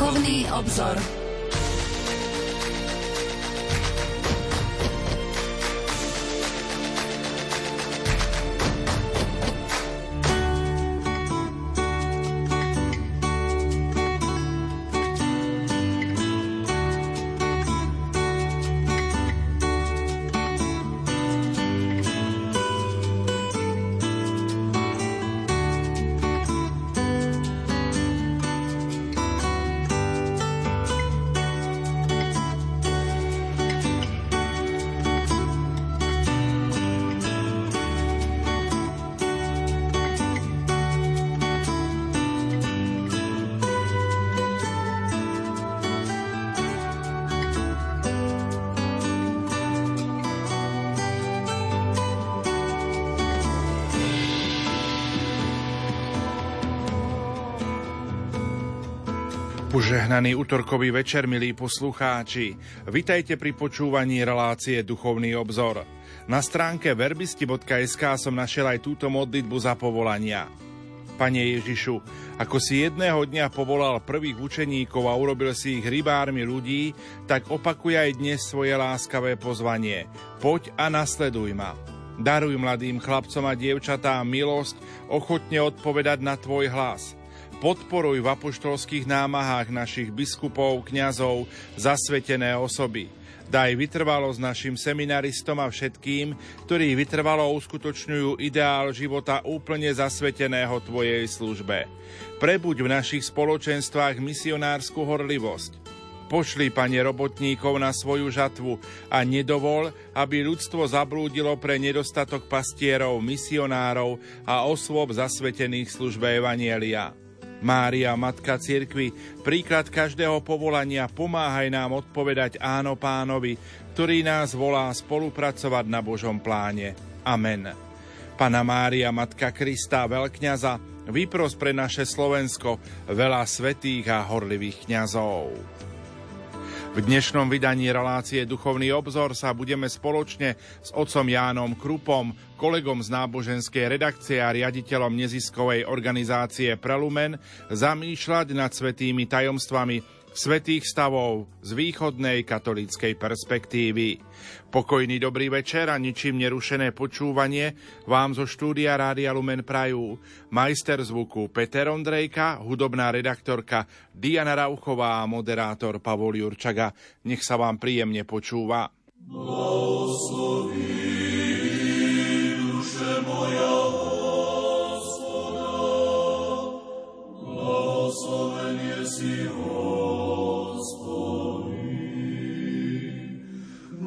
Duchovný obzor. Požehnaný útorkový večer, milí poslucháči. Vitajte pri počúvaní relácie Duchovný obzor. Na stránke verbisti.sk som našiel aj túto modlitbu za povolania. Pane Ježišu, ako si jedného dňa povolal prvých učeníkov a urobil si ich rybármi ľudí, tak opakuj aj dnes svoje láskavé pozvanie. Poď a nasleduj ma. Daruj mladým chlapcom a dievčatám milosť ochotne odpovedať na tvoj hlas – Podporuj v apoštolských námahách našich biskupov, kňazov, zasvetené osoby. Daj vytrvalosť našim seminaristom a všetkým, ktorí vytrvalo uskutočňujú ideál života úplne zasveteného Tvojej službe. Prebuď v našich spoločenstvách misionárskú horlivosť. Pošli, Pane, robotníkov na svoju žatvu a nedovol, aby ľudstvo zablúdilo pre nedostatok pastierov, misionárov a osôb zasvetených službe Evanielia. Mária, Matka Cirkvy, príklad každého povolania, pomáhaj nám odpovedať áno pánovi, ktorý nás volá spolupracovať na Božom pláne. Amen. Pana Mária, Matka Krista, veľkňaza, vypros pre naše Slovensko veľa svetých a horlivých kňazov. V dnešnom vydaní relácie Duchovný obzor sa budeme spoločne s otcom Jánom Krupom, kolegom z náboženskej redakcie a riaditeľom neziskovej organizácie Prelumen zamýšľať nad svetými tajomstvami svetých stavov z východnej katolíckej perspektívy. Pokojný dobrý večer a ničím nerušené počúvanie vám zo štúdia Rádia Lumen Prajú. Majster zvuku Peter Ondrejka, hudobná redaktorka Diana Rauchová a moderátor Pavol Jurčaga. Nech sa vám príjemne počúva. Blahosloví duše moja hospoda, blahosloven je si ho.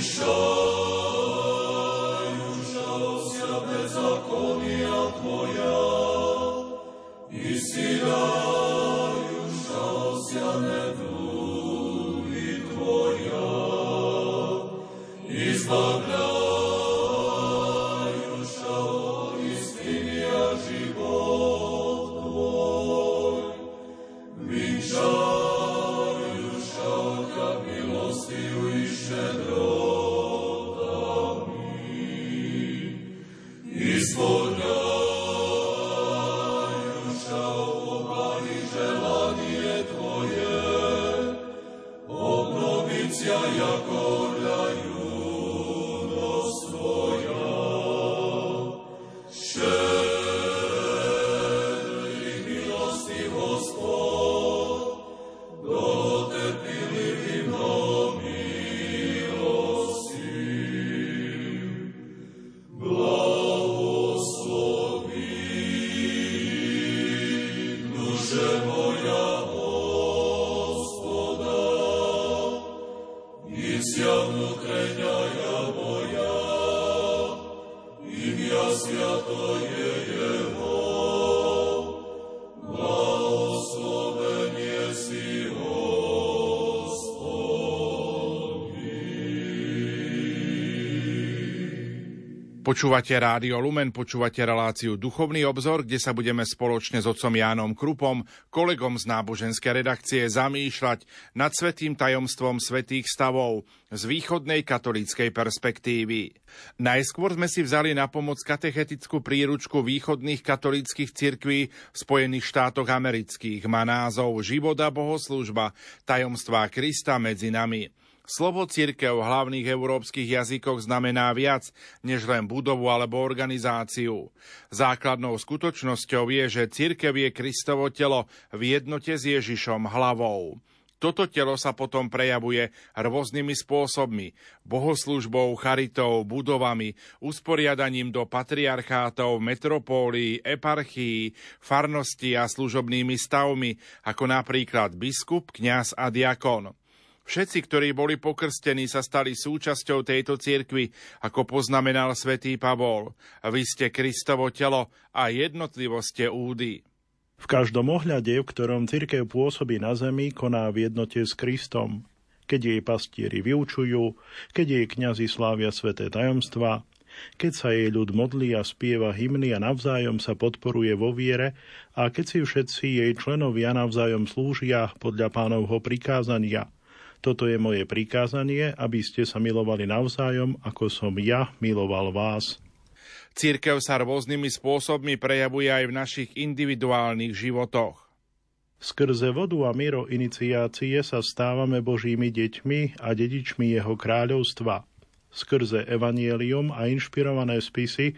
show. Počúvate Rádio Lumen, počúvate reláciu Duchovný obzor, kde sa budeme spoločne s otcom Jánom Krupom, kolegom z náboženskej redakcie, zamýšľať nad svetým tajomstvom svetých stavov z východnej katolíckej perspektívy. Najskôr sme si vzali na pomoc katechetickú príručku východných katolíckých cirkví v Spojených štátoch amerických. Má názov Život a bohoslúžba, tajomstvá Krista medzi nami. Slovo církev v hlavných európskych jazykoch znamená viac než len budovu alebo organizáciu. Základnou skutočnosťou je, že církev je Kristovo telo v jednote s Ježišom hlavou. Toto telo sa potom prejavuje rôznymi spôsobmi. Bohoslužbou, charitou, budovami, usporiadaním do patriarchátov, metropólií, eparchií, farnosti a služobnými stavmi, ako napríklad biskup, kňaz a diakon. Všetci, ktorí boli pokrstení, sa stali súčasťou tejto cirkvy, ako poznamenal svätý Pavol. Vy ste Kristovo telo a jednotlivo údy. V každom ohľade, v ktorom cirkev pôsobí na zemi, koná v jednote s Kristom. Keď jej pastieri vyučujú, keď jej kňazi slávia sveté tajomstva, keď sa jej ľud modlí a spieva hymny a navzájom sa podporuje vo viere a keď si všetci jej členovia navzájom slúžia podľa pánovho prikázania – toto je moje prikázanie, aby ste sa milovali navzájom, ako som ja miloval vás. Církev sa rôznymi spôsobmi prejavuje aj v našich individuálnych životoch. Skrze vodu a miro iniciácie sa stávame Božími deťmi a dedičmi Jeho kráľovstva. Skrze evanielium a inšpirované spisy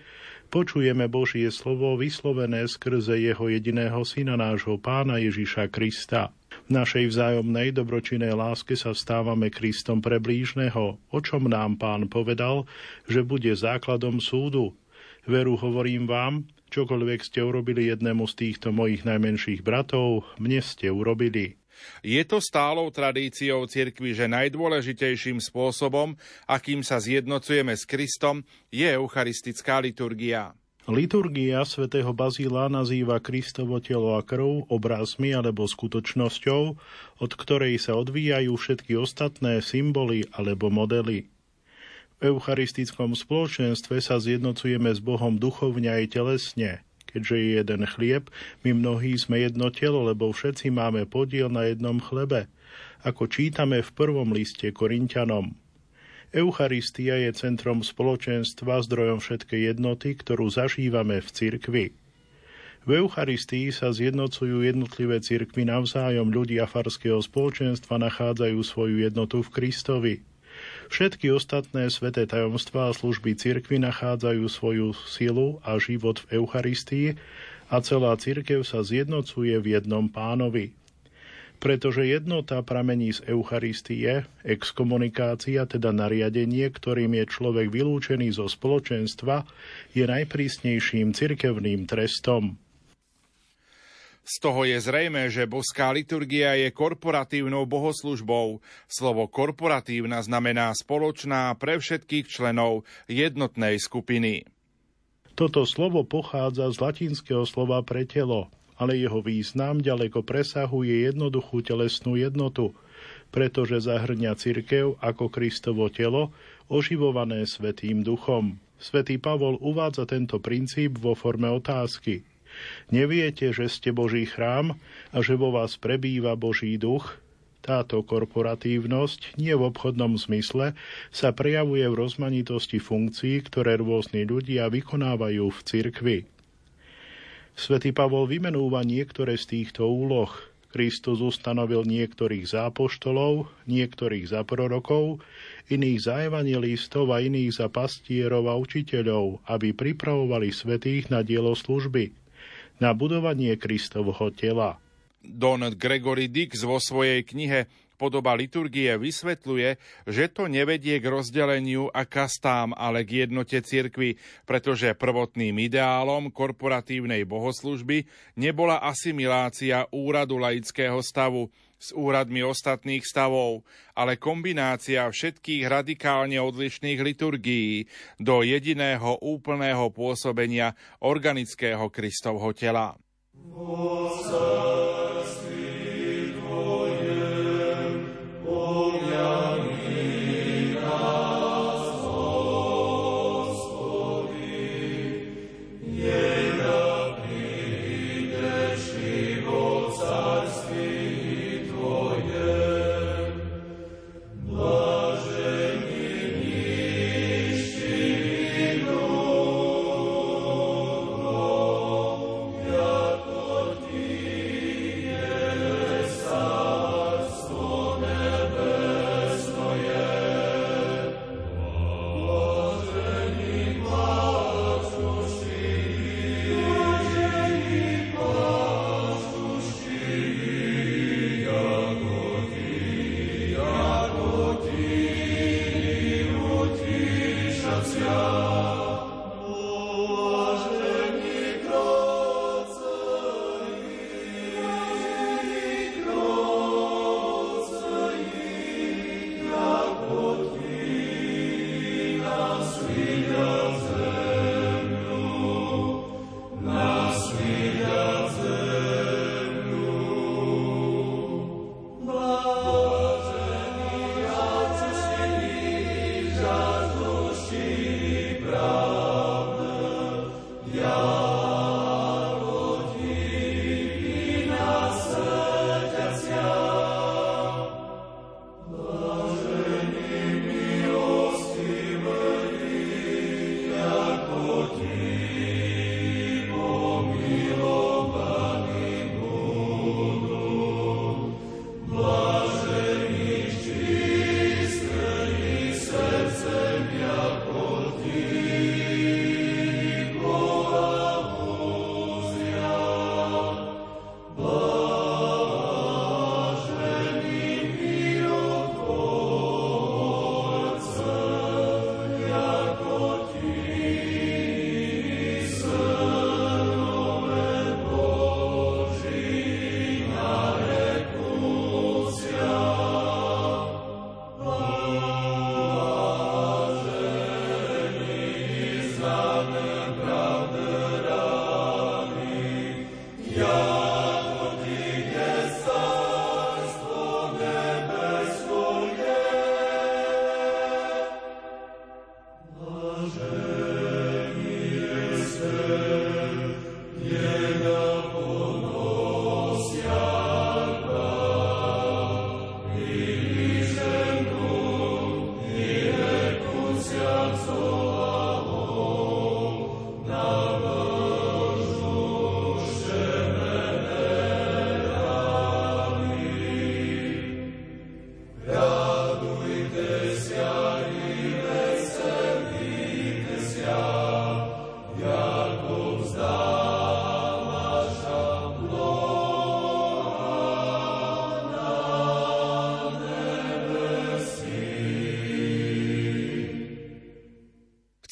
počujeme Božie slovo vyslovené skrze Jeho jediného syna nášho pána Ježiša Krista. Našej vzájomnej dobročinnej láske sa stávame Kristom pre blížneho, o čom nám pán povedal, že bude základom súdu. Veru hovorím vám, čokoľvek ste urobili jednému z týchto mojich najmenších bratov, mne ste urobili. Je to stálou tradíciou cirkvi, že najdôležitejším spôsobom, akým sa zjednocujeme s Kristom, je eucharistická liturgia. Liturgia svätého Bazíla nazýva Kristovo telo a krv obrazmi alebo skutočnosťou, od ktorej sa odvíjajú všetky ostatné symboly alebo modely. V eucharistickom spoločenstve sa zjednocujeme s Bohom duchovne aj telesne. Keďže je jeden chlieb, my mnohí sme jedno telo, lebo všetci máme podiel na jednom chlebe, ako čítame v prvom liste Korintianom. Eucharistia je centrom spoločenstva, zdrojom všetkej jednoty, ktorú zažívame v cirkvi. V Eucharistii sa zjednocujú jednotlivé cirkvy navzájom ľudia farského spoločenstva nachádzajú svoju jednotu v Kristovi. Všetky ostatné sveté tajomstvá a služby cirkvy nachádzajú svoju silu a život v Eucharistii a celá cirkev sa zjednocuje v jednom pánovi pretože jednota pramení z Eucharistie, exkomunikácia, teda nariadenie, ktorým je človek vylúčený zo spoločenstva, je najprísnejším cirkevným trestom. Z toho je zrejme, že boská liturgia je korporatívnou bohoslužbou. Slovo korporatívna znamená spoločná pre všetkých členov jednotnej skupiny. Toto slovo pochádza z latinského slova pre telo, ale jeho význam ďaleko presahuje jednoduchú telesnú jednotu, pretože zahrňa cirkev ako Kristovo telo, oživované Svetým duchom. Svetý Pavol uvádza tento princíp vo forme otázky. Neviete, že ste Boží chrám a že vo vás prebýva Boží duch? Táto korporatívnosť, nie v obchodnom zmysle, sa prejavuje v rozmanitosti funkcií, ktoré rôzni ľudia vykonávajú v cirkvi. Svetý Pavol vymenúva niektoré z týchto úloh. Kristus ustanovil niektorých za apoštolov, niektorých za prorokov, iných za evangelistov a iných za pastierov a učiteľov, aby pripravovali svetých na dielo služby, na budovanie Kristovho tela. Don Gregory Dix vo svojej knihe podoba liturgie vysvetľuje, že to nevedie k rozdeleniu a kastám, ale k jednote cirkvy, pretože prvotným ideálom korporatívnej bohoslužby nebola asimilácia úradu laického stavu s úradmi ostatných stavov, ale kombinácia všetkých radikálne odlišných liturgií do jediného úplného pôsobenia organického Kristovho tela. Oh,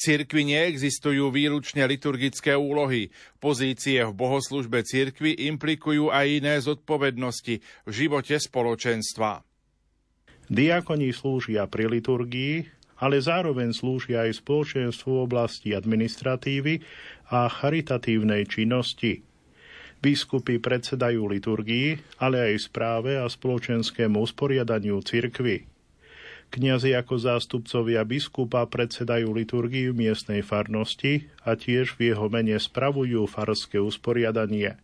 cirkvi neexistujú výlučne liturgické úlohy. Pozície v bohoslužbe cirkvi implikujú aj iné zodpovednosti v živote spoločenstva. Diakoni slúžia pri liturgii, ale zároveň slúžia aj spoločenstvu v oblasti administratívy a charitatívnej činnosti. Biskupy predsedajú liturgii, ale aj správe a spoločenskému usporiadaniu cirkvy. Kňazi ako zástupcovia biskupa predsedajú liturgii v miestnej farnosti a tiež v jeho mene spravujú farské usporiadanie.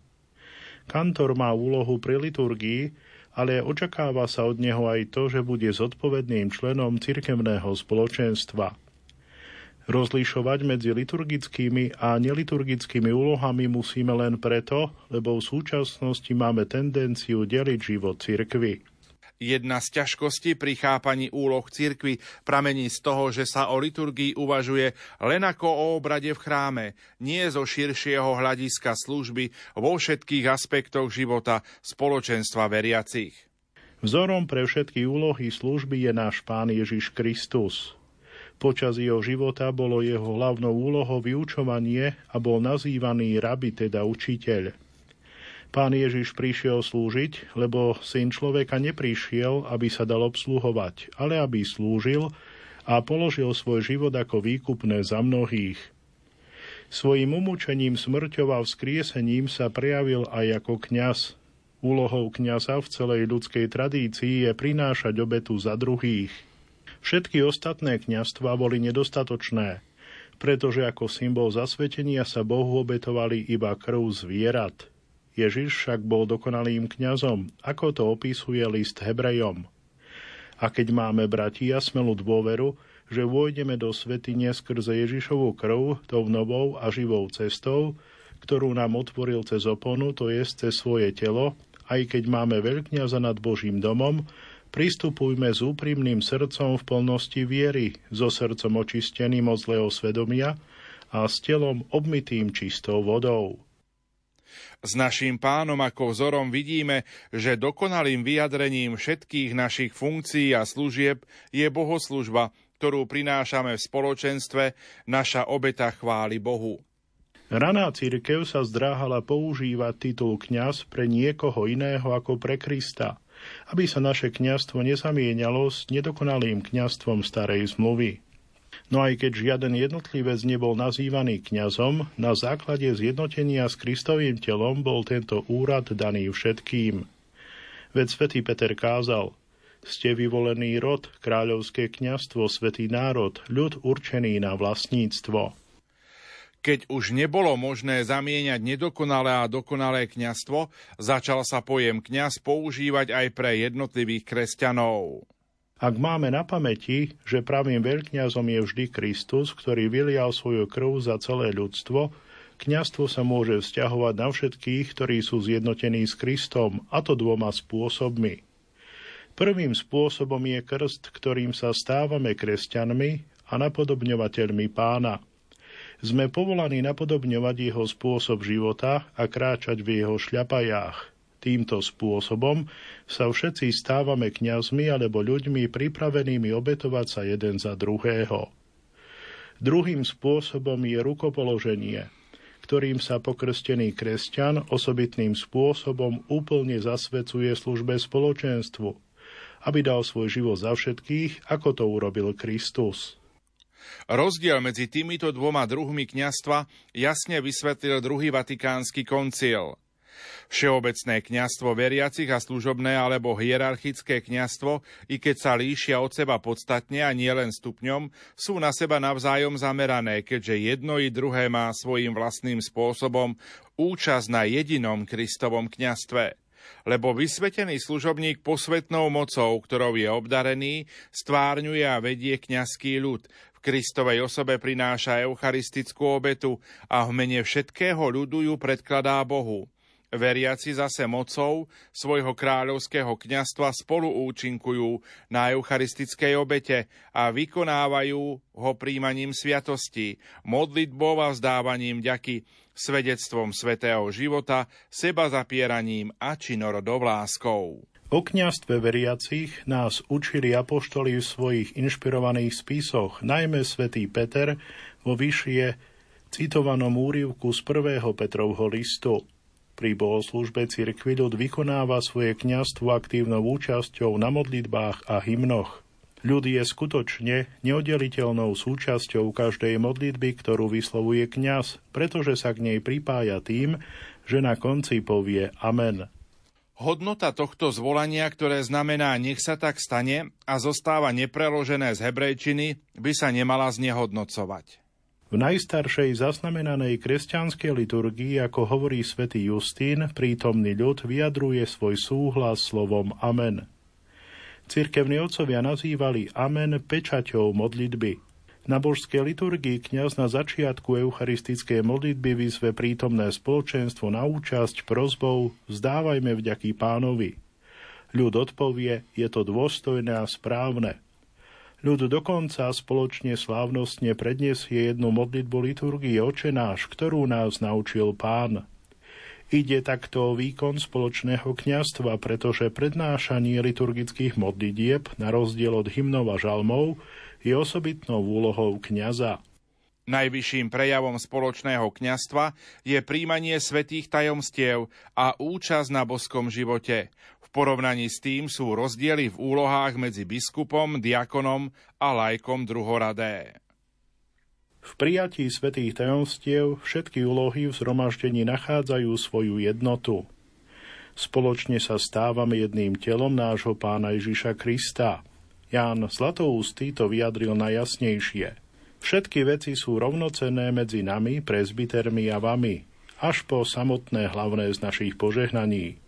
Kantor má úlohu pri liturgii, ale očakáva sa od neho aj to, že bude zodpovedným členom cirkevného spoločenstva. Rozlišovať medzi liturgickými a neliturgickými úlohami musíme len preto, lebo v súčasnosti máme tendenciu deliť život cirkvy. Jedna z ťažkostí pri chápaní úloh cirkvy pramení z toho, že sa o liturgii uvažuje len ako o obrade v chráme, nie zo širšieho hľadiska služby vo všetkých aspektoch života spoločenstva veriacich. Vzorom pre všetky úlohy služby je náš Pán Ježiš Kristus. Počas jeho života bolo jeho hlavnou úlohou vyučovanie a bol nazývaný rabi, teda učiteľ. Pán Ježiš prišiel slúžiť, lebo syn človeka neprišiel, aby sa dal obsluhovať, ale aby slúžil a položil svoj život ako výkupné za mnohých. Svojim umúčením, smrťou a vzkriesením sa prejavil aj ako kňaz. Úlohou kňaza v celej ľudskej tradícii je prinášať obetu za druhých. Všetky ostatné kňazstva boli nedostatočné, pretože ako symbol zasvetenia sa Bohu obetovali iba krv zvierat – Ježiš však bol dokonalým kňazom, ako to opisuje list Hebrejom. A keď máme, bratia, smelú dôveru, že vôjdeme do svetine skrze Ježišovú krv tou novou a živou cestou, ktorú nám otvoril cez oponu, to je cez svoje telo, aj keď máme veľkňaza nad Božím domom, pristupujme s úprimným srdcom v plnosti viery, so srdcom očisteným od zlého svedomia a s telom obmytým čistou vodou. S naším pánom ako vzorom vidíme, že dokonalým vyjadrením všetkých našich funkcií a služieb je bohoslužba, ktorú prinášame v spoločenstve, naša obeta chváli Bohu. Raná církev sa zdráhala používať titul kňaz pre niekoho iného ako pre Krista, aby sa naše kňazstvo nezamienialo s nedokonalým kňazstvom starej zmluvy. No aj keď žiaden jednotlivec nebol nazývaný kňazom, na základe zjednotenia s Kristovým telom bol tento úrad daný všetkým. Veď svätý Peter kázal, ste vyvolený rod, kráľovské kňazstvo, svätý národ, ľud určený na vlastníctvo. Keď už nebolo možné zamieňať nedokonalé a dokonalé kňazstvo, začal sa pojem kňaz používať aj pre jednotlivých kresťanov. Ak máme na pamäti, že pravým veľkňazom je vždy Kristus, ktorý vylial svoju krv za celé ľudstvo, kňazstvo sa môže vzťahovať na všetkých, ktorí sú zjednotení s Kristom, a to dvoma spôsobmi. Prvým spôsobom je krst, ktorým sa stávame kresťanmi a napodobňovateľmi pána. Sme povolaní napodobňovať jeho spôsob života a kráčať v jeho šľapajách – Týmto spôsobom sa všetci stávame kňazmi alebo ľuďmi pripravenými obetovať sa jeden za druhého. Druhým spôsobom je rukopoloženie, ktorým sa pokrstený kresťan osobitným spôsobom úplne zasvedcuje službe spoločenstvu, aby dal svoj život za všetkých, ako to urobil Kristus. Rozdiel medzi týmito dvoma druhmi kňastva jasne vysvetlil druhý vatikánsky koncil – Všeobecné kňastvo veriacich a služobné alebo hierarchické kňastvo, i keď sa líšia od seba podstatne a nie len stupňom, sú na seba navzájom zamerané, keďže jedno i druhé má svojim vlastným spôsobom účasť na jedinom Kristovom kňastve lebo vysvetený služobník posvetnou mocou, ktorou je obdarený, stvárňuje a vedie kňazský ľud. V Kristovej osobe prináša eucharistickú obetu a v mene všetkého ľudu ju predkladá Bohu. Veriaci zase mocou svojho kráľovského kňastva spolu účinkujú na eucharistickej obete a vykonávajú ho príjmaním sviatosti, modlitbou a vzdávaním ďaky, svedectvom svetého života, seba zapieraním a činorodovláskou. O kniastve veriacich nás učili apoštoli v svojich inšpirovaných spisoch, najmä svätý Peter vo vyššie citovanom úrivku z prvého Petrovho listu. Pri bohoslúžbe cirkvi ľud vykonáva svoje kniastvo aktívnou účasťou na modlitbách a hymnoch. Ľud je skutočne neoddeliteľnou súčasťou každej modlitby, ktorú vyslovuje kňaz, pretože sa k nej pripája tým, že na konci povie Amen. Hodnota tohto zvolania, ktoré znamená nech sa tak stane a zostáva nepreložené z hebrejčiny, by sa nemala znehodnocovať. V najstaršej zaznamenanej kresťanskej liturgii, ako hovorí svätý Justín, prítomný ľud vyjadruje svoj súhlas slovom Amen. Cirkevní otcovia nazývali Amen pečaťou modlitby – na božskej liturgii kňaz na začiatku eucharistickej modlitby vyzve prítomné spoločenstvo na účasť prozbou Vzdávajme vďaky pánovi. Ľud odpovie, je to dôstojné a správne. Ľud dokonca spoločne slávnostne predniesie jednu modlitbu liturgie Oče náš, ktorú nás naučil pán. Ide takto o výkon spoločného kňastva, pretože prednášanie liturgických modlitieb, na rozdiel od hymnov a žalmov, je osobitnou úlohou kňaza. Najvyšším prejavom spoločného kňastva je príjmanie svetých tajomstiev a účasť na boskom živote. V porovnaní s tým sú rozdiely v úlohách medzi biskupom, diakonom a lajkom druhoradé. V prijatí svetých tajomstiev všetky úlohy v zhromaždení nachádzajú svoju jednotu. Spoločne sa stávame jedným telom nášho pána Ježiša Krista – Ján Zlatoústy to vyjadril najjasnejšie. Všetky veci sú rovnocenné medzi nami, prezbitermi a vami, až po samotné hlavné z našich požehnaní.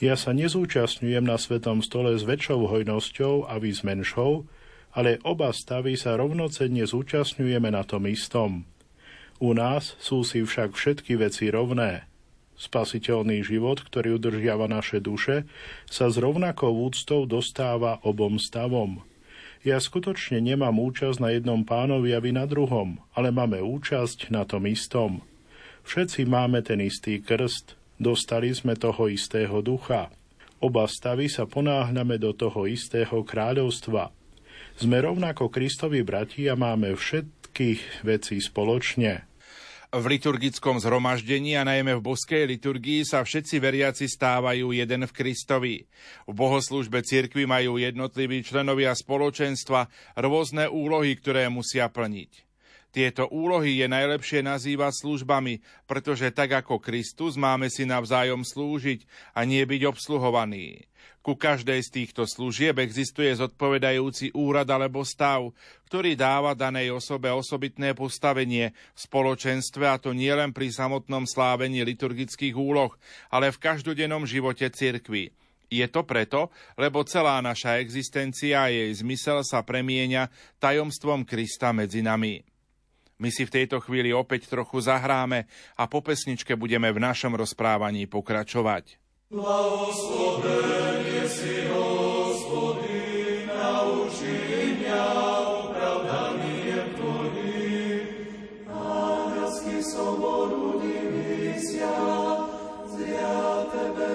Ja sa nezúčastňujem na svetom stole s väčšou hojnosťou a vy s menšou, ale oba stavy sa rovnocenne zúčastňujeme na tom istom. U nás sú si však všetky veci rovné – Spasiteľný život, ktorý udržiava naše duše, sa s rovnakou úctou dostáva obom stavom. Ja skutočne nemám účasť na jednom pánovi a vy na druhom, ale máme účasť na tom istom. Všetci máme ten istý krst, dostali sme toho istého ducha. Oba stavy sa ponáhľame do toho istého kráľovstva. Sme rovnako Kristovi brati a máme všetkých vecí spoločne. V liturgickom zhromaždení a najmä v boskej liturgii sa všetci veriaci stávajú jeden v Kristovi. V bohoslúžbe cirkvi majú jednotliví členovia spoločenstva rôzne úlohy, ktoré musia plniť. Tieto úlohy je najlepšie nazývať službami, pretože tak ako Kristus máme si navzájom slúžiť a nie byť obsluhovaní. Ku každej z týchto služieb existuje zodpovedajúci úrad alebo stav, ktorý dáva danej osobe osobitné postavenie v spoločenstve a to nielen pri samotnom slávení liturgických úloh, ale v každodennom živote cirkvi. Je to preto, lebo celá naša existencia a jej zmysel sa premieňa tajomstvom Krista medzi nami. My si v tejto chvíli opäť trochu zahráme a po pesničke budeme v našom rozprávaní pokračovať. Blahosloven si, Hospodin, nauči mňa opravdanijem Tvojim. Anielský soboru divícia, zria Tebe.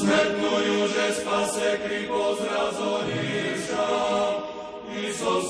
Smrtnujú, že spase kri pozrazoríša, i so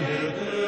Hallelujah.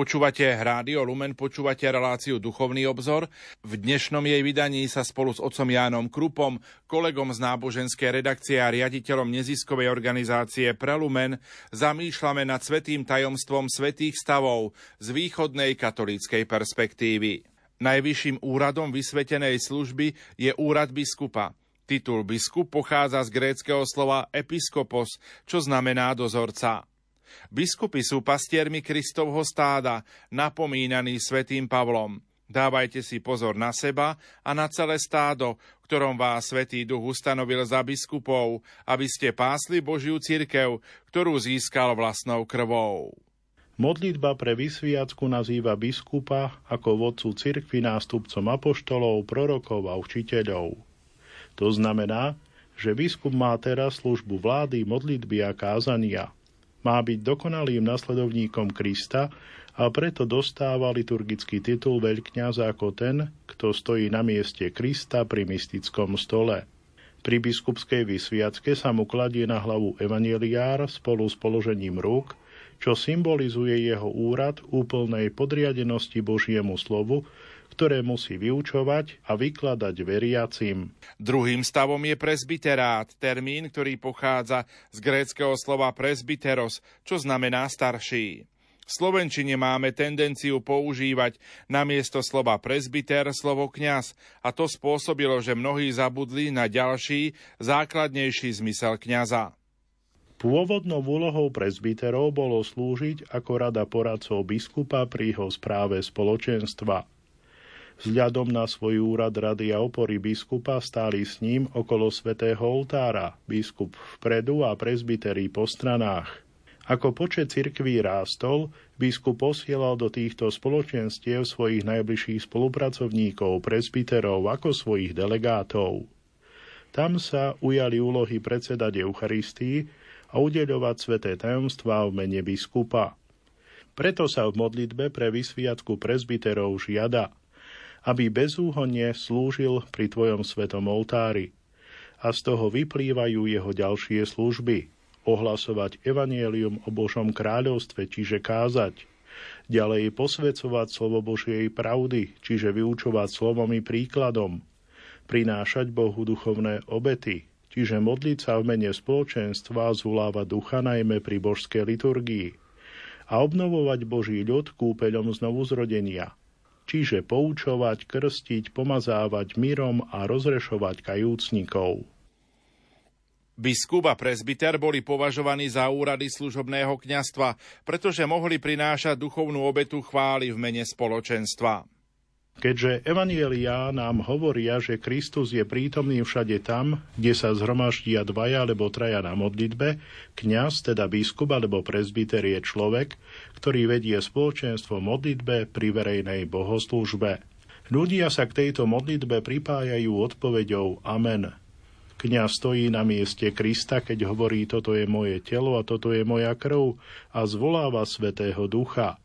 Počúvate Rádio Lumen, počúvate reláciu Duchovný obzor. V dnešnom jej vydaní sa spolu s otcom Jánom Krupom, kolegom z náboženskej redakcie a riaditeľom neziskovej organizácie Prelumen zamýšľame nad svetým tajomstvom svetých stavov z východnej katolíckej perspektívy. Najvyšším úradom vysvetenej služby je úrad biskupa. Titul biskup pochádza z gréckého slova episkopos, čo znamená dozorca. Biskupy sú pastiermi Kristovho stáda, napomínaní svätým Pavlom. Dávajte si pozor na seba a na celé stádo, ktorom vás Svetý Duch ustanovil za biskupov, aby ste pásli Božiu cirkev, ktorú získal vlastnou krvou. Modlitba pre vysviacku nazýva biskupa ako vodcu cirkvi nástupcom apoštolov, prorokov a učiteľov. To znamená, že biskup má teraz službu vlády, modlitby a kázania – má byť dokonalým nasledovníkom Krista a preto dostáva liturgický titul veľkňaza ako ten, kto stojí na mieste Krista pri mystickom stole. Pri biskupskej vysviacke sa mu kladie na hlavu evanieliár spolu s položením rúk, čo symbolizuje jeho úrad úplnej podriadenosti Božiemu slovu, ktoré musí vyučovať a vykladať veriacim. Druhým stavom je presbyterát, termín, ktorý pochádza z gréckého slova presbyteros, čo znamená starší. V Slovenčine máme tendenciu používať namiesto slova presbyter slovo kňaz a to spôsobilo, že mnohí zabudli na ďalší, základnejší zmysel kňaza. Pôvodnou úlohou presbyterov bolo slúžiť ako rada poradcov biskupa pri jeho správe spoločenstva – Vzhľadom na svoj úrad rady a opory biskupa stáli s ním okolo svätého oltára, biskup vpredu a prezbiterí po stranách. Ako počet cirkví rástol, biskup posielal do týchto spoločenstiev svojich najbližších spolupracovníkov, prezbiterov ako svojich delegátov. Tam sa ujali úlohy predsedať Eucharistii a udeľovať sveté tajomstvá v mene biskupa. Preto sa v modlitbe pre vysviatku prezbiterov žiada – aby bezúhonne slúžil pri tvojom svetom oltári. A z toho vyplývajú jeho ďalšie služby. Ohlasovať evanielium o Božom kráľovstve, čiže kázať. Ďalej posvedcovať slovo Božej pravdy, čiže vyučovať slovom i príkladom. Prinášať Bohu duchovné obety, čiže modliť sa v mene spoločenstva a zvolávať ducha najmä pri božskej liturgii a obnovovať Boží ľud kúpeľom znovuzrodenia, čiže poučovať, krstiť, pomazávať mirom a rozrešovať kajúcnikov. Biskup a prezbiter boli považovaní za úrady služobného kňastva, pretože mohli prinášať duchovnú obetu chvály v mene spoločenstva. Keďže Evanielia nám hovoria, že Kristus je prítomný všade tam, kde sa zhromaždia dvaja alebo traja na modlitbe, kňaz, teda biskup alebo prezbiter je človek, ktorý vedie spoločenstvo modlitbe pri verejnej bohoslúžbe. Ľudia sa k tejto modlitbe pripájajú odpoveďou Amen. Kňaz stojí na mieste Krista, keď hovorí, toto je moje telo a toto je moja krv a zvoláva Svetého Ducha.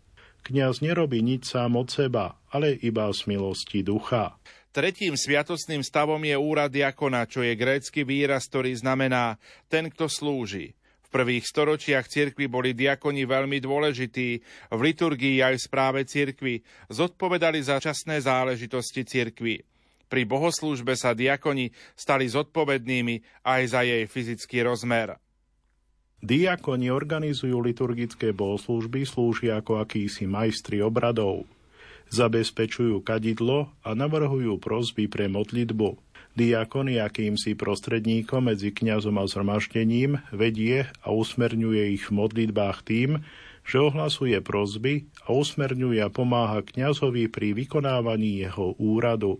Kňaz nerobí nič sám od seba, ale iba z milosti ducha. Tretím sviatostným stavom je úrad diakona, čo je grécky výraz, ktorý znamená ten, kto slúži. V prvých storočiach cirkvi boli diakoni veľmi dôležití, v liturgii aj v správe cirkvi, zodpovedali za časné záležitosti cirkvi. Pri bohoslúžbe sa diakoni stali zodpovednými aj za jej fyzický rozmer. Diakoni organizujú liturgické bohoslužby, slúžia ako akýsi majstri obradov. Zabezpečujú kadidlo a navrhujú prosby pre modlitbu. Diakon je akýmsi prostredníkom medzi kňazom a zhromaždením, vedie a usmerňuje ich v modlitbách tým, že ohlasuje prosby a usmerňuje a pomáha kňazovi pri vykonávaní jeho úradu.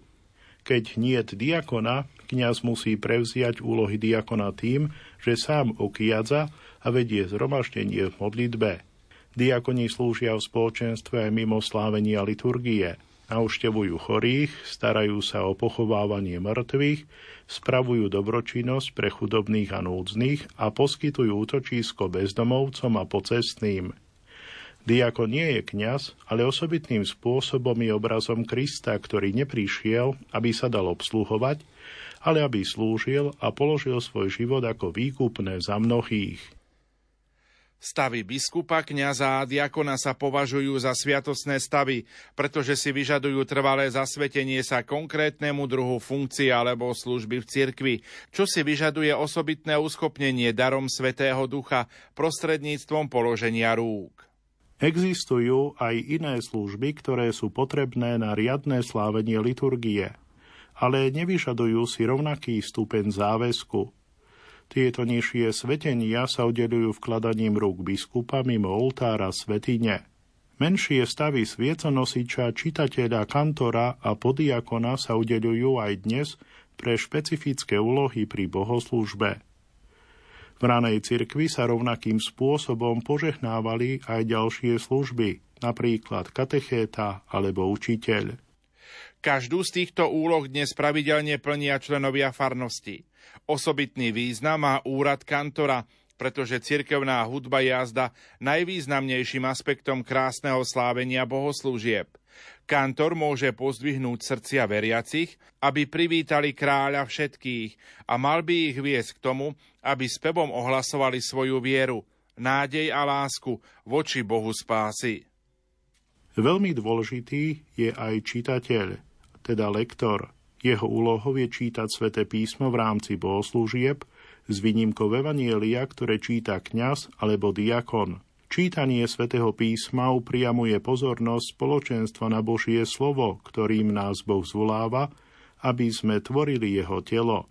Keď nie diakona, kňaz musí prevziať úlohy diakona tým, že sám ukiadza a vedie zhromaždenie v modlitbe. Diakoni slúžia v spoločenstve aj mimo slávenia liturgie. Nauštevujú chorých, starajú sa o pochovávanie mŕtvych, spravujú dobročinnosť pre chudobných a núdznych a poskytujú útočisko bezdomovcom a pocestným. Diakon nie je kňaz, ale osobitným spôsobom je obrazom Krista, ktorý neprišiel, aby sa dal obsluhovať, ale aby slúžil a položil svoj život ako výkupné za mnohých. Stavy biskupa, kňaza a diakona sa považujú za sviatosné stavy, pretože si vyžadujú trvalé zasvetenie sa konkrétnemu druhu funkcie alebo služby v cirkvi, čo si vyžaduje osobitné uschopnenie darom Svetého Ducha prostredníctvom položenia rúk. Existujú aj iné služby, ktoré sú potrebné na riadne slávenie liturgie, ale nevyžadujú si rovnaký stupeň záväzku, tieto nižšie svetenia sa udelujú vkladaním rúk biskupa mimo oltára svetine. Menšie stavy svieconosiča, čitateľa, kantora a podiakona sa udeľujú aj dnes pre špecifické úlohy pri bohoslúžbe. V ranej cirkvi sa rovnakým spôsobom požehnávali aj ďalšie služby, napríklad katechéta alebo učiteľ. Každú z týchto úloh dnes pravidelne plnia členovia farnosti. Osobitný význam má úrad kantora, pretože cirkevná hudba je jazda najvýznamnejším aspektom krásneho slávenia bohoslúžieb. Kantor môže pozdvihnúť srdcia veriacich, aby privítali kráľa všetkých a mal by ich viesť k tomu, aby spevom ohlasovali svoju vieru, nádej a lásku voči Bohu spásy. Veľmi dôležitý je aj čitateľ, teda lektor. Jeho úlohou je čítať sväté písmo v rámci bohoslúžieb s výnimkou Evanielia, ktoré číta kňaz alebo diakon. Čítanie svätého písma upriamuje pozornosť spoločenstva na Božie slovo, ktorým nás Boh zvoláva, aby sme tvorili jeho telo.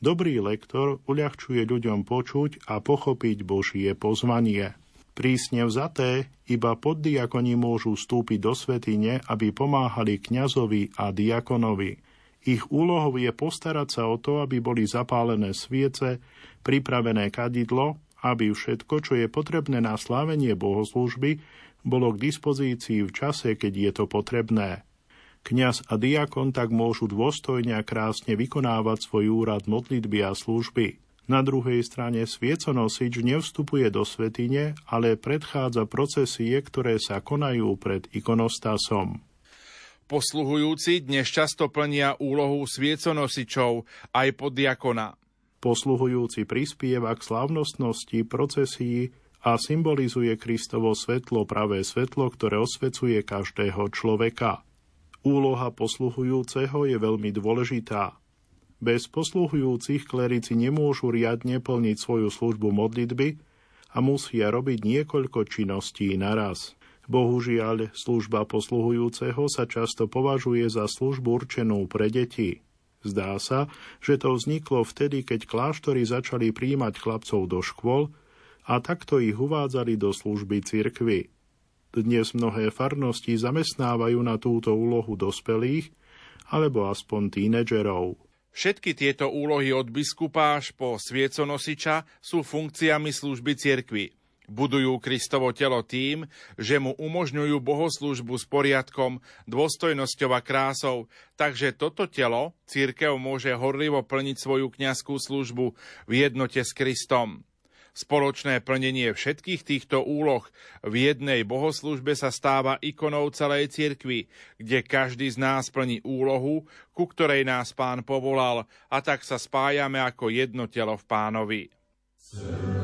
Dobrý lektor uľahčuje ľuďom počuť a pochopiť Božie pozvanie. Prísne vzaté, iba poddiakoni môžu vstúpiť do svetine, aby pomáhali kňazovi a diakonovi – ich úlohou je postarať sa o to, aby boli zapálené sviece, pripravené kadidlo, aby všetko, čo je potrebné na slávenie bohoslúžby, bolo k dispozícii v čase, keď je to potrebné. Kňaz a diakon tak môžu dôstojne a krásne vykonávať svoj úrad modlitby a služby. Na druhej strane svieconosič nevstupuje do svetine, ale predchádza procesie, ktoré sa konajú pred ikonostasom. Posluhujúci dnes často plnia úlohu svieconosičov aj poddiakona. Posluhujúci prispieva k slávnostnosti procesí a symbolizuje Kristovo svetlo, pravé svetlo, ktoré osvecuje každého človeka. Úloha posluhujúceho je veľmi dôležitá. Bez posluhujúcich klerici nemôžu riadne plniť svoju službu modlitby a musia robiť niekoľko činností naraz. Bohužiaľ, služba posluhujúceho sa často považuje za službu určenú pre deti. Zdá sa, že to vzniklo vtedy, keď kláštory začali príjmať chlapcov do škôl a takto ich uvádzali do služby cirkvy. Dnes mnohé farnosti zamestnávajú na túto úlohu dospelých alebo aspoň tínedžerov. Všetky tieto úlohy od biskupa až po svieconosiča sú funkciami služby cirkvy. Budujú Kristovo telo tým, že mu umožňujú bohoslužbu s poriadkom, dôstojnosťou a krásou, takže toto telo církev môže horlivo plniť svoju kňazskú službu v jednote s Kristom. Spoločné plnenie všetkých týchto úloh v jednej bohoslužbe sa stáva ikonou celej cirkvi, kde každý z nás plní úlohu, ku ktorej nás pán povolal a tak sa spájame ako jedno telo v pánovi. Sir.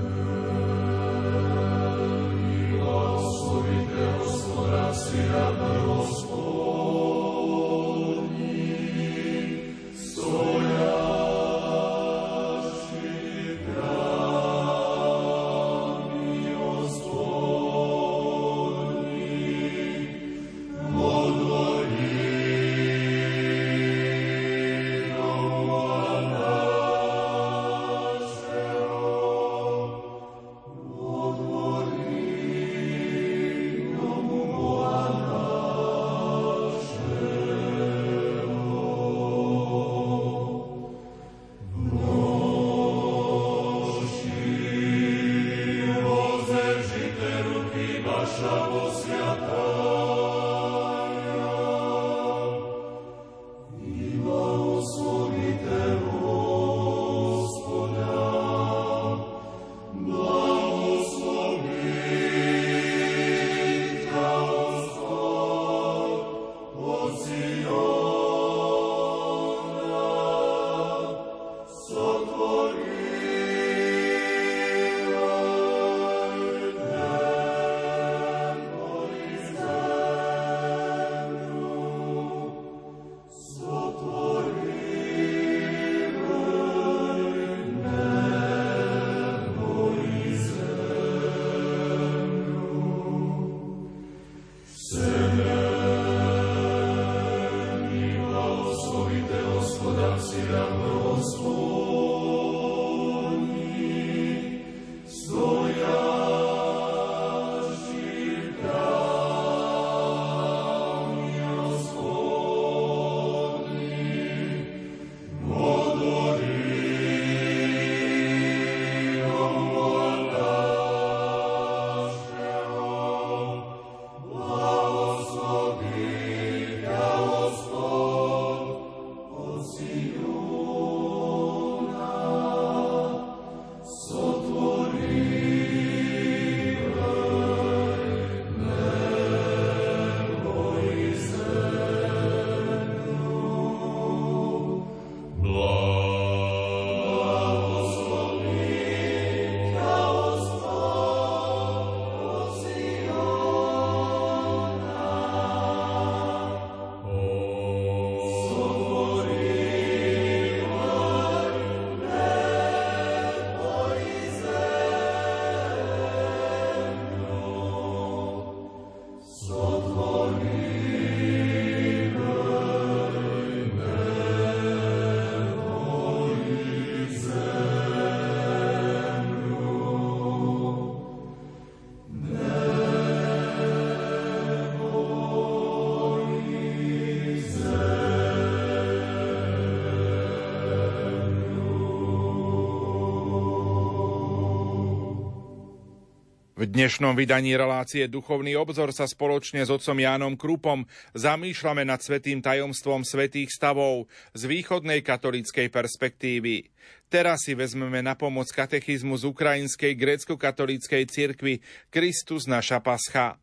Dnešnom vydaní relácie Duchovný obzor sa spoločne s otcom Jánom Krupom zamýšľame nad svetým tajomstvom svetých stavov z východnej katolíckej perspektívy. Teraz si vezmeme na pomoc katechizmu z ukrajinskej grécko-katolíckej cirkvi Kristus naša pascha.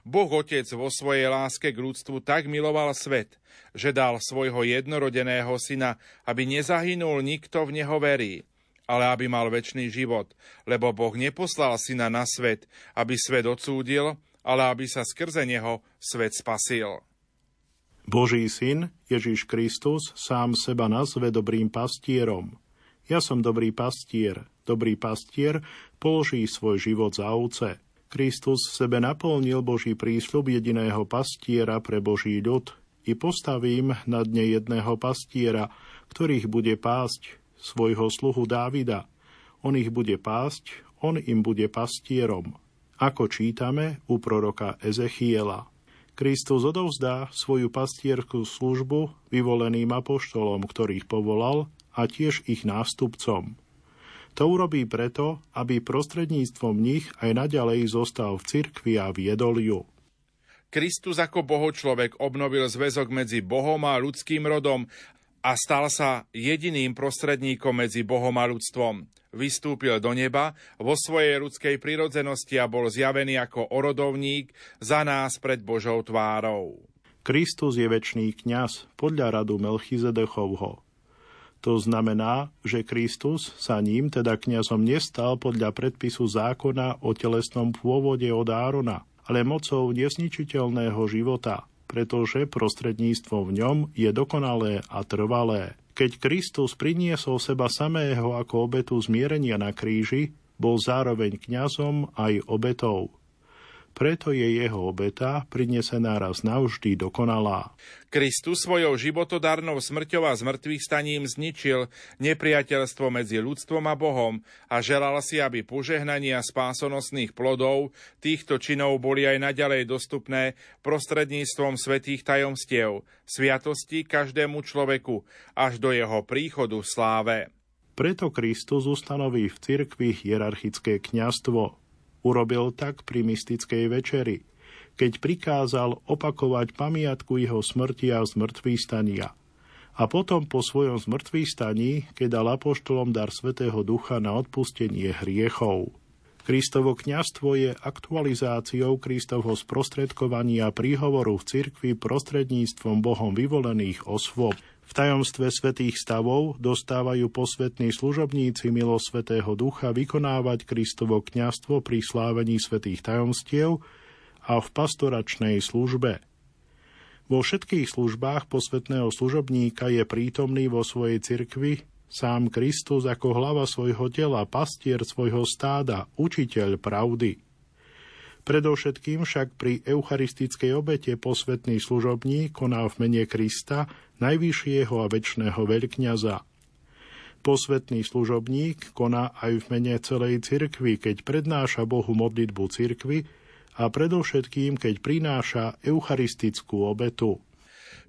Boh Otec vo svojej láske k ľudstvu tak miloval svet, že dal svojho jednorodeného syna, aby nezahynul nikto v neho verí, ale aby mal väčší život, lebo Boh neposlal syna na svet, aby svet odsúdil, ale aby sa skrze neho svet spasil. Boží syn, Ježiš Kristus, sám seba nazve dobrým pastierom. Ja som dobrý pastier. Dobrý pastier položí svoj život za ovce. Kristus sebe naplnil Boží prísľub jediného pastiera pre Boží ľud. I postavím na dne jedného pastiera, ktorých bude pásť svojho sluhu Dávida. On ich bude pásť, on im bude pastierom. Ako čítame u proroka Ezechiela. Kristus odovzdá svoju pastierskú službu vyvoleným apoštolom, ktorých povolal a tiež ich nástupcom. To urobí preto, aby prostredníctvom nich aj naďalej zostal v cirkvi a viedol ju. Kristus ako bohočlovek obnovil zväzok medzi Bohom a ľudským rodom a stal sa jediným prostredníkom medzi Bohom a ľudstvom. Vystúpil do neba vo svojej ľudskej prirodzenosti a bol zjavený ako orodovník za nás pred Božou tvárou. Kristus je väčší kňaz podľa radu Melchizedechovho. To znamená, že Kristus sa ním, teda kňazom, nestal podľa predpisu zákona o telesnom pôvode od Árona, ale mocou nesničiteľného života, pretože prostredníctvo v ňom je dokonalé a trvalé. Keď Kristus priniesol seba samého ako obetu zmierenia na kríži, bol zároveň kňazom aj obetou. Preto je jeho obeta prinesená raz navždy dokonalá. Kristus svojou životodarnou smrťou a zmrtvých staním zničil nepriateľstvo medzi ľudstvom a Bohom a želal si, aby požehnania spásonosných plodov týchto činov boli aj naďalej dostupné prostredníctvom svetých tajomstiev, sviatosti každému človeku až do jeho príchodu v sláve. Preto Kristus ustanoví v cirkvi hierarchické kňastvo, Urobil tak pri mystickej večeri, keď prikázal opakovať pamiatku jeho smrti a zmrtvý stania. A potom po svojom zmrtvý staní, keď dal apoštolom dar Svetého Ducha na odpustenie hriechov. Kristovo kňastvo je aktualizáciou Kristovho sprostredkovania príhovoru v cirkvi prostredníctvom Bohom vyvolených osôb. V tajomstve svetých stavov dostávajú posvetní služobníci milo svetého ducha vykonávať Kristovo kňastvo pri slávení svetých tajomstiev a v pastoračnej službe. Vo všetkých službách posvetného služobníka je prítomný vo svojej cirkvi sám Kristus ako hlava svojho tela, pastier svojho stáda, učiteľ pravdy. Predovšetkým však pri eucharistickej obete posvetný služobník koná v mene Krista, najvyššieho a väčšného veľkňaza. Posvetný služobník koná aj v mene celej cirkvy, keď prednáša Bohu modlitbu cirkvy a predovšetkým, keď prináša eucharistickú obetu.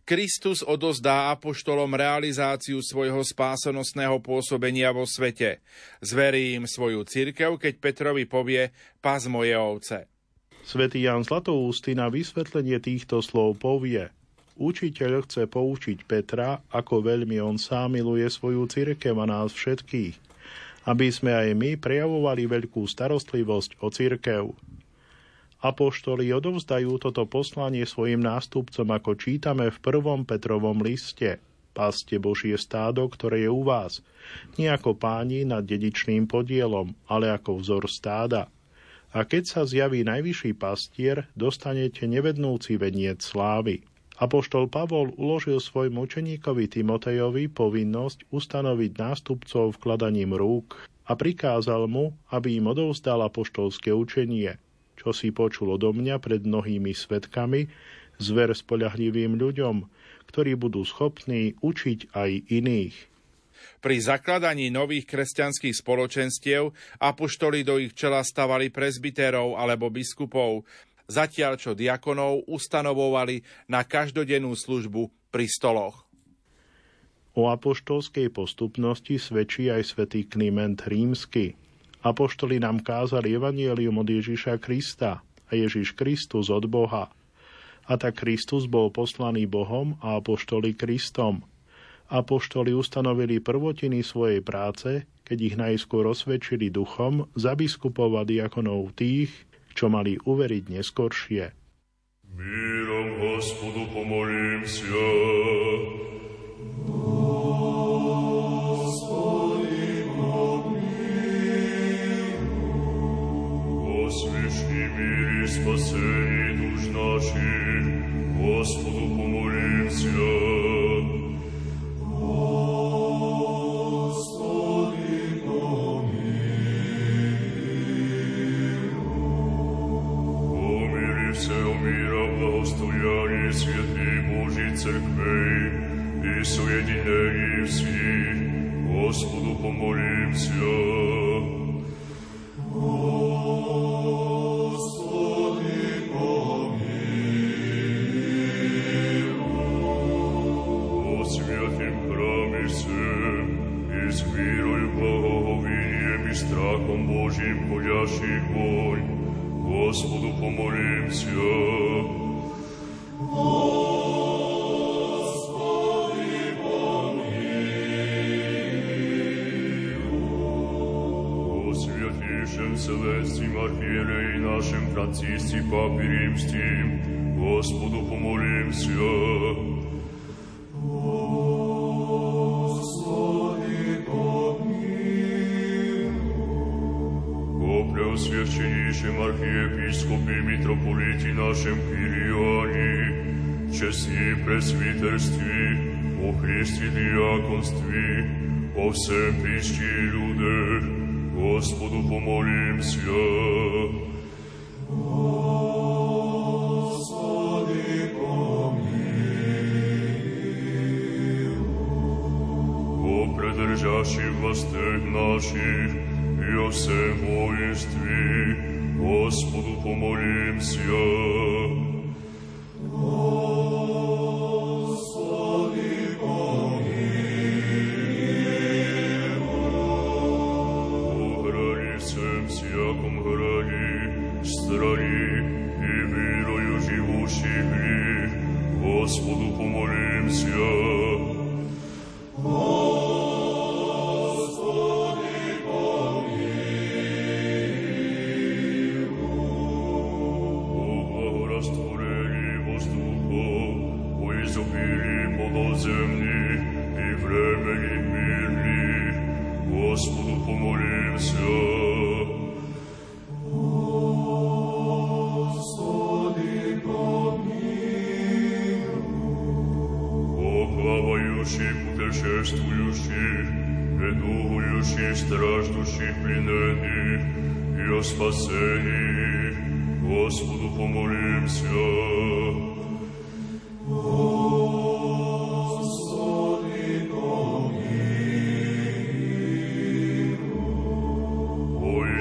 Kristus odozdá apoštolom realizáciu svojho spásonosného pôsobenia vo svete. Zverí im svoju cirkev, keď Petrovi povie, pas moje ovce. Svetý Jan Zlatoústy na vysvetlenie týchto slov povie Učiteľ chce poučiť Petra, ako veľmi on sám miluje svoju cirkev a nás všetkých, aby sme aj my prejavovali veľkú starostlivosť o cirkev. Apoštoli odovzdajú toto poslanie svojim nástupcom, ako čítame v prvom Petrovom liste. Paste Božie stádo, ktoré je u vás, nie ako páni nad dedičným podielom, ale ako vzor stáda – a keď sa zjaví najvyšší pastier, dostanete nevednúci veniec slávy. Apoštol Pavol uložil svojmu učeníkovi Timotejovi povinnosť ustanoviť nástupcov vkladaním rúk a prikázal mu, aby im odovzdal apoštolské učenie, čo si počul odo mňa pred mnohými svetkami, zver spoľahlivým ľuďom, ktorí budú schopní učiť aj iných. Pri zakladaní nových kresťanských spoločenstiev apoštoli do ich čela stavali prezbiterov alebo biskupov, zatiaľ čo diakonov ustanovovali na každodennú službu pri stoloch. O apoštolskej postupnosti svedčí aj svätý Kliment Rímsky. Apoštoli nám kázali evanielium od Ježiša Krista a Ježiš Kristus od Boha. A tak Kristus bol poslaný Bohom a apoštoli Kristom – Apoštoli ustanovili prvotiny svojej práce, keď ich najskôr osvedčili duchom za biskupov a diakonov tých, čo mali uveriť neskoršie. Mírom Hospodu pomolím sa. спасение душ наших, Господу помолимся. Господи, помилуй. Помили всего мира благостояние святей Божьей Церквей и соединение всех, Господу помолимся. Отцисти Папе Римским, Господу помолимся. преосвященнейшем архиепископе митрополите нашем Кириане, чести пресвитерстве, о Христе диаконстве, о всем причти людях, Господу помолимся. держащих властях наших и о всем воинстве, Господу помолимся.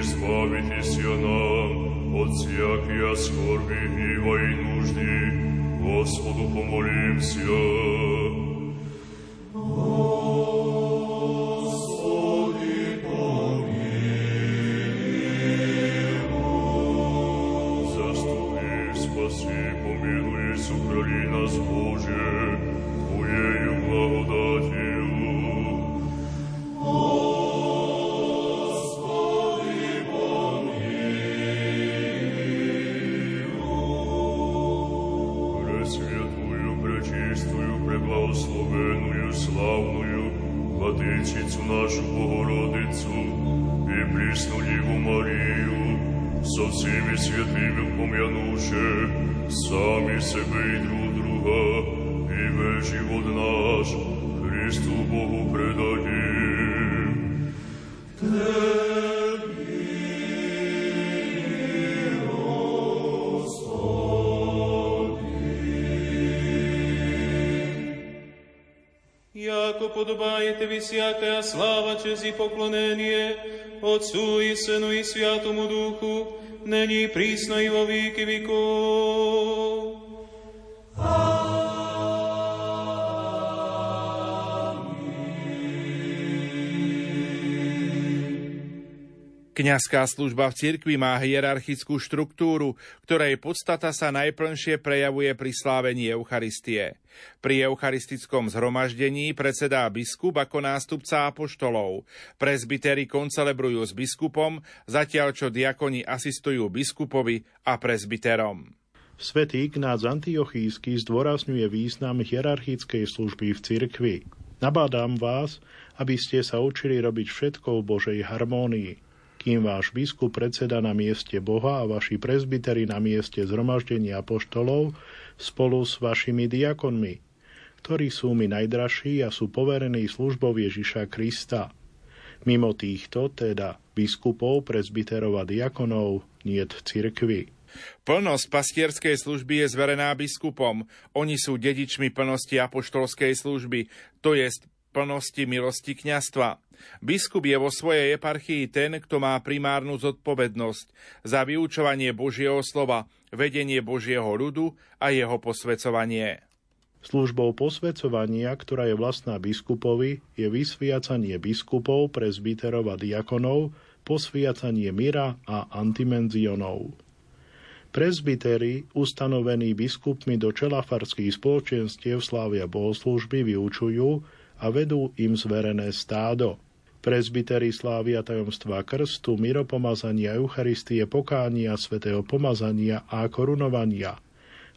избавите се нам от всякия скорби и вои нужды, Господу помолимся. всякая слава, честь и поклонение Отцу и Сыну и Святому Духу, ныне и присно и во веки веков. Kňazská služba v cirkvi má hierarchickú štruktúru, ktorej podstata sa najplnšie prejavuje pri slávení Eucharistie. Pri eucharistickom zhromaždení predsedá biskup ako nástupca apoštolov. Prezbitery koncelebrujú s biskupom, zatiaľ čo diakoni asistujú biskupovi a prezbiterom. Svetý Ignác Antiochísky zdôrazňuje význam hierarchickej služby v cirkvi. Nabádam vás, aby ste sa učili robiť všetko v Božej harmónii kým váš biskup predseda na mieste Boha a vaši prezbiteri na mieste zhromaždenia apoštolov spolu s vašimi diakonmi, ktorí sú mi najdražší a sú poverení službou Ježiša Krista. Mimo týchto, teda biskupov, prezbiterov a diakonov, niet cirkvy. Plnosť pastierskej služby je zverená biskupom. Oni sú dedičmi plnosti apoštolskej služby, to jest plnosti milosti kňastva. Biskup je vo svojej eparchii ten, kto má primárnu zodpovednosť za vyučovanie Božieho slova, vedenie Božieho ľudu a jeho posvecovanie. Službou posvedcovania, ktorá je vlastná biskupovi, je vysviacanie biskupov, prezbiterov a diakonov, posviacanie mira a antimenzionov. Prezbitery, ustanovení biskupmi do čela farských spoločenstiev slávia bohoslúžby, vyučujú a vedú im zverené stádo. Prezbitery slávia tajomstva krstu, miropomazania, Eucharistie, pokánia, svetého pomazania a korunovania –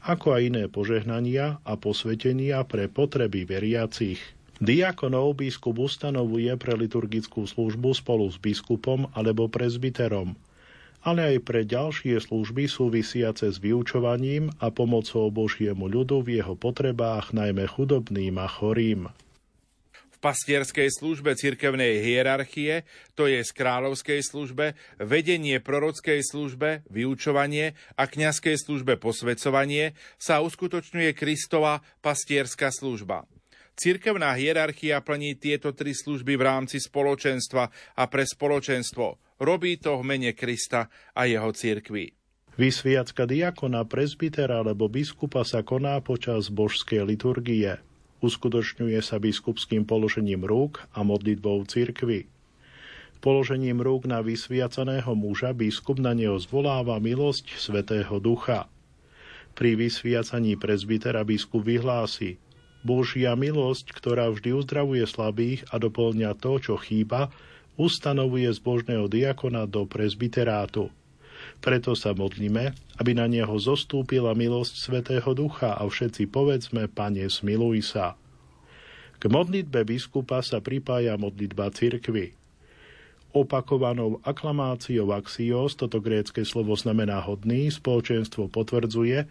ako aj iné požehnania a posvetenia pre potreby veriacich. Diakonov biskup ustanovuje pre liturgickú službu spolu s biskupom alebo prezbiterom, ale aj pre ďalšie služby súvisiace s vyučovaním a pomocou Božiemu ľudu v jeho potrebách, najmä chudobným a chorým pastierskej službe cirkevnej hierarchie, to je z kráľovskej službe, vedenie prorockej službe, vyučovanie a kňazskej službe posvedcovanie sa uskutočňuje Kristova pastierská služba. Cirkevná hierarchia plní tieto tri služby v rámci spoločenstva a pre spoločenstvo. Robí to v mene Krista a jeho cirkvi. Vysviacka diakona, prezbitera alebo biskupa sa koná počas božskej liturgie. Uskutočňuje sa biskupským položením rúk a modlitbou cirkvy. Položením rúk na vysviacaného muža biskup na neho zvoláva milosť Svetého Ducha. Pri vysviacaní prezbitera biskup vyhlási Božia milosť, ktorá vždy uzdravuje slabých a doplňa to, čo chýba, ustanovuje zbožného diakona do prezbiterátu. Preto sa modlíme, aby na neho zostúpila milosť Svetého Ducha a všetci povedzme, Pane, smiluj sa. K modlitbe biskupa sa pripája modlitba cirkvy. Opakovanou aklamáciou axios, toto grécke slovo znamená hodný, spoločenstvo potvrdzuje,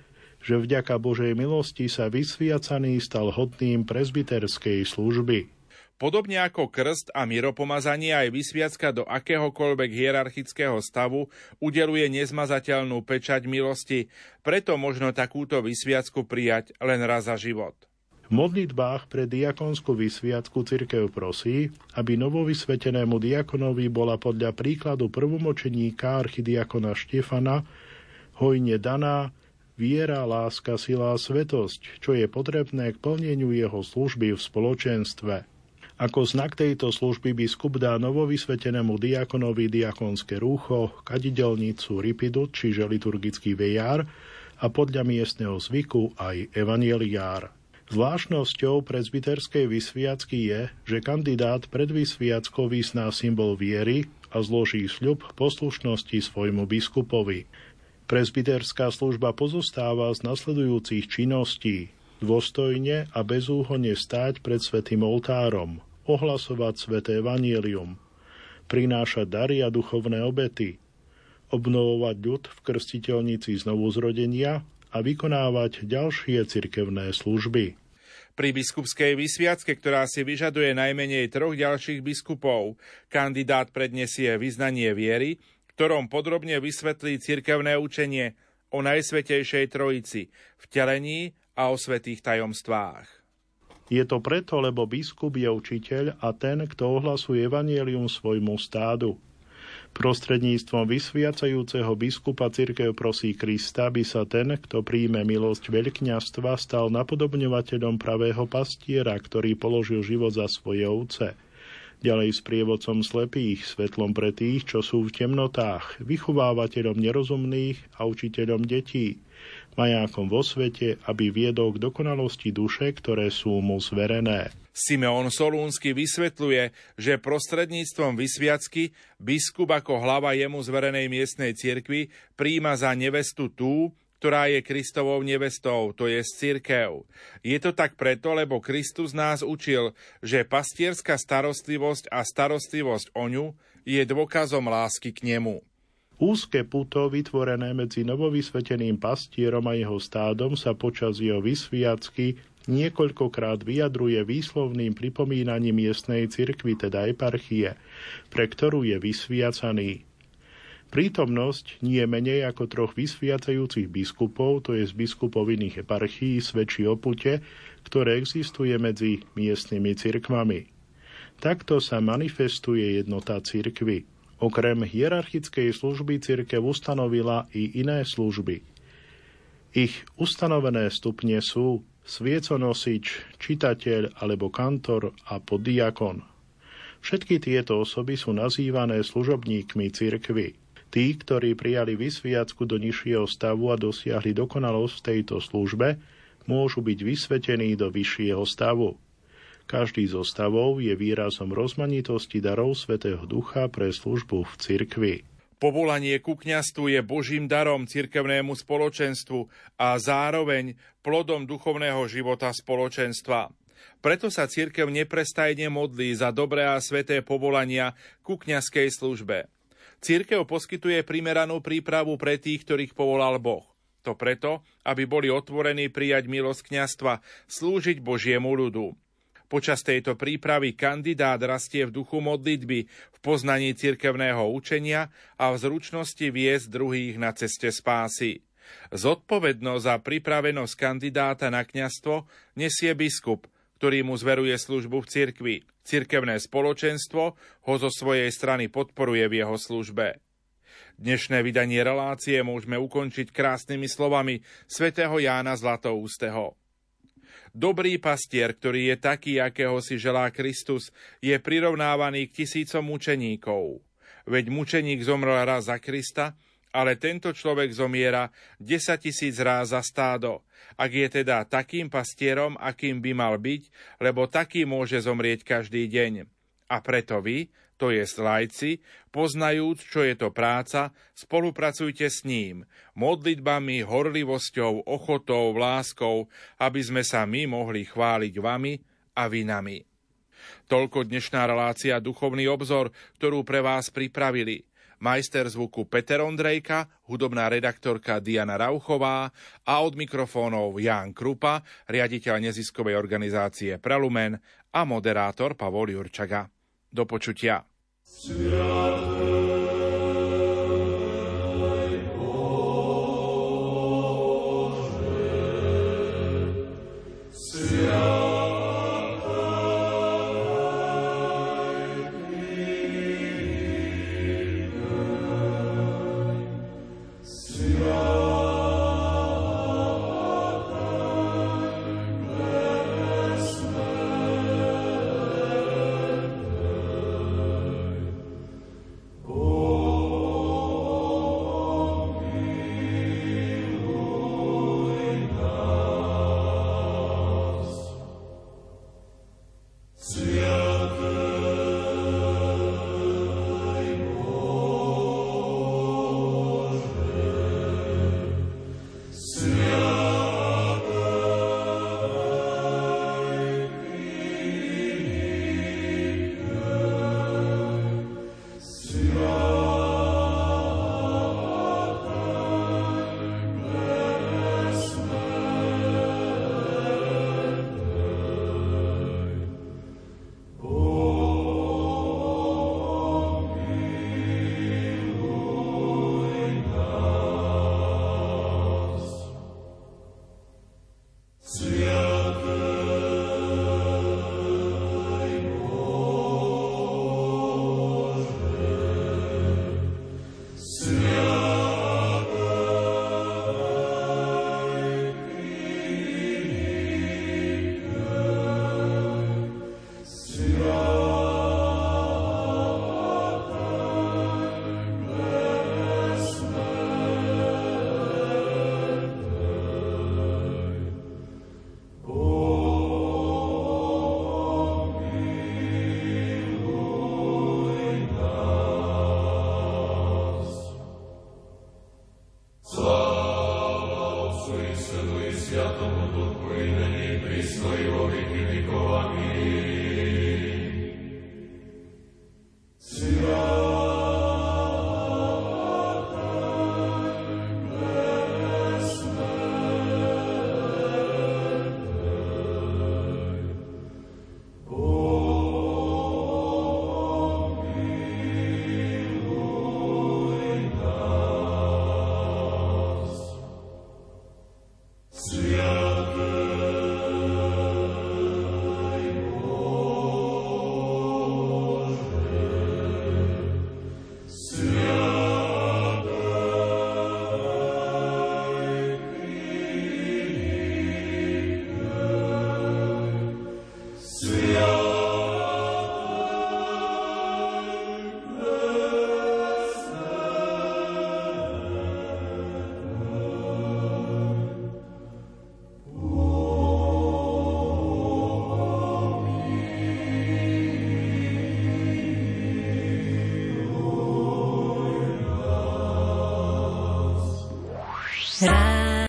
že vďaka Božej milosti sa vysviacaný stal hodným prezbiterskej služby. Podobne ako krst a miropomazanie aj vysviacka do akéhokoľvek hierarchického stavu udeluje nezmazateľnú pečať milosti, preto možno takúto vysviacku prijať len raz za život. V modlitbách pre diakonskú vysviacku cirkev prosí, aby novovysvetenému diakonovi bola podľa príkladu prvomočeníka archidiakona Štefana hojne daná viera, láska, sila a svetosť, čo je potrebné k plneniu jeho služby v spoločenstve – ako znak tejto služby biskup dá novovysvetenému diakonovi diakonské rúcho, kadidelnicu, ripidu, čiže liturgický vejár a podľa miestneho zvyku aj evanieliár. Zvláštnosťou prezbiterskej vysviacky je, že kandidát pred vysviackou vysná symbol viery a zloží sľub poslušnosti svojmu biskupovi. Prezbiterská služba pozostáva z nasledujúcich činností dôstojne a bezúhonne stáť pred svetým oltárom, ohlasovať sveté vanielium, prinášať dary a duchovné obety, obnovovať ľud v krstiteľnici znovuzrodenia a vykonávať ďalšie cirkevné služby. Pri biskupskej vysviacke, ktorá si vyžaduje najmenej troch ďalších biskupov, kandidát predniesie vyznanie viery, ktorom podrobne vysvetlí cirkevné učenie o Najsvetejšej Trojici, vtelení a o svetých tajomstvách. Je to preto, lebo biskup je učiteľ a ten, kto ohlasuje evanielium svojmu stádu. Prostredníctvom vysviacajúceho biskupa cirkev prosí Krista, aby sa ten, kto príjme milosť veľkňastva, stal napodobňovateľom pravého pastiera, ktorý položil život za svoje ovce. Ďalej s prievodcom slepých, svetlom pre tých, čo sú v temnotách, vychovávateľom nerozumných a učiteľom detí, majákom vo svete, aby viedol k dokonalosti duše, ktoré sú mu zverené. Simeon Solúnsky vysvetľuje, že prostredníctvom vysviacky biskup ako hlava jemu zverenej miestnej cirkvi príjma za nevestu tú, ktorá je Kristovou nevestou, to je církev. Je to tak preto, lebo Kristus nás učil, že pastierská starostlivosť a starostlivosť o ňu je dôkazom lásky k nemu. Úzke puto vytvorené medzi novovysveteným pastierom a jeho stádom sa počas jeho vysviacky niekoľkokrát vyjadruje výslovným pripomínaním miestnej cirkvy, teda eparchie, pre ktorú je vysviacaný. Prítomnosť nie menej ako troch vysviacajúcich biskupov, to je z biskupov iných eparchií, svedčí o pute, ktoré existuje medzi miestnymi cirkvami. Takto sa manifestuje jednota cirkvy. Okrem hierarchickej služby cirkev ustanovila i iné služby. Ich ustanovené stupne sú svieconosič, čitateľ alebo kantor a podiakon. Všetky tieto osoby sú nazývané služobníkmi cirkvy. Tí, ktorí prijali vysviacku do nižšieho stavu a dosiahli dokonalosť v tejto službe, môžu byť vysvetení do vyššieho stavu. Každý zo stavov je výrazom rozmanitosti darov Svetého Ducha pre službu v cirkvi. Povolanie ku kňastvu je Božím darom cirkevnému spoločenstvu a zároveň plodom duchovného života spoločenstva. Preto sa cirkev neprestajne modlí za dobré a sveté povolania ku kňazskej službe. Církev poskytuje primeranú prípravu pre tých, ktorých povolal Boh. To preto, aby boli otvorení prijať milosť kňastva, slúžiť Božiemu ľudu. Počas tejto prípravy kandidát rastie v duchu modlitby, v poznaní cirkevného učenia a v zručnosti viesť druhých na ceste spásy. Zodpovednosť za pripravenosť kandidáta na kňastvo nesie biskup, ktorý mu zveruje službu v cirkvi. Cirkevné spoločenstvo ho zo svojej strany podporuje v jeho službe. Dnešné vydanie relácie môžeme ukončiť krásnymi slovami svätého Jána Zlatoústeho. Dobrý pastier, ktorý je taký, akého si želá Kristus, je prirovnávaný k tisícom mučeníkov. Veď mučeník zomrel raz za Krista, ale tento človek zomiera 10 tisíc ráz za stádo, ak je teda takým pastierom, akým by mal byť, lebo taký môže zomrieť každý deň. A preto vy, to je lajci, poznajúc, čo je to práca, spolupracujte s ním, modlitbami, horlivosťou, ochotou, láskou, aby sme sa my mohli chváliť vami a vy nami. Toľko dnešná relácia Duchovný obzor, ktorú pre vás pripravili – majster zvuku Peter Ondrejka, hudobná redaktorka Diana Rauchová a od mikrofónov Ján Krupa, riaditeľ neziskovej organizácie Prelumen a moderátor Pavol Jurčaga. Do počutia. Sviatý.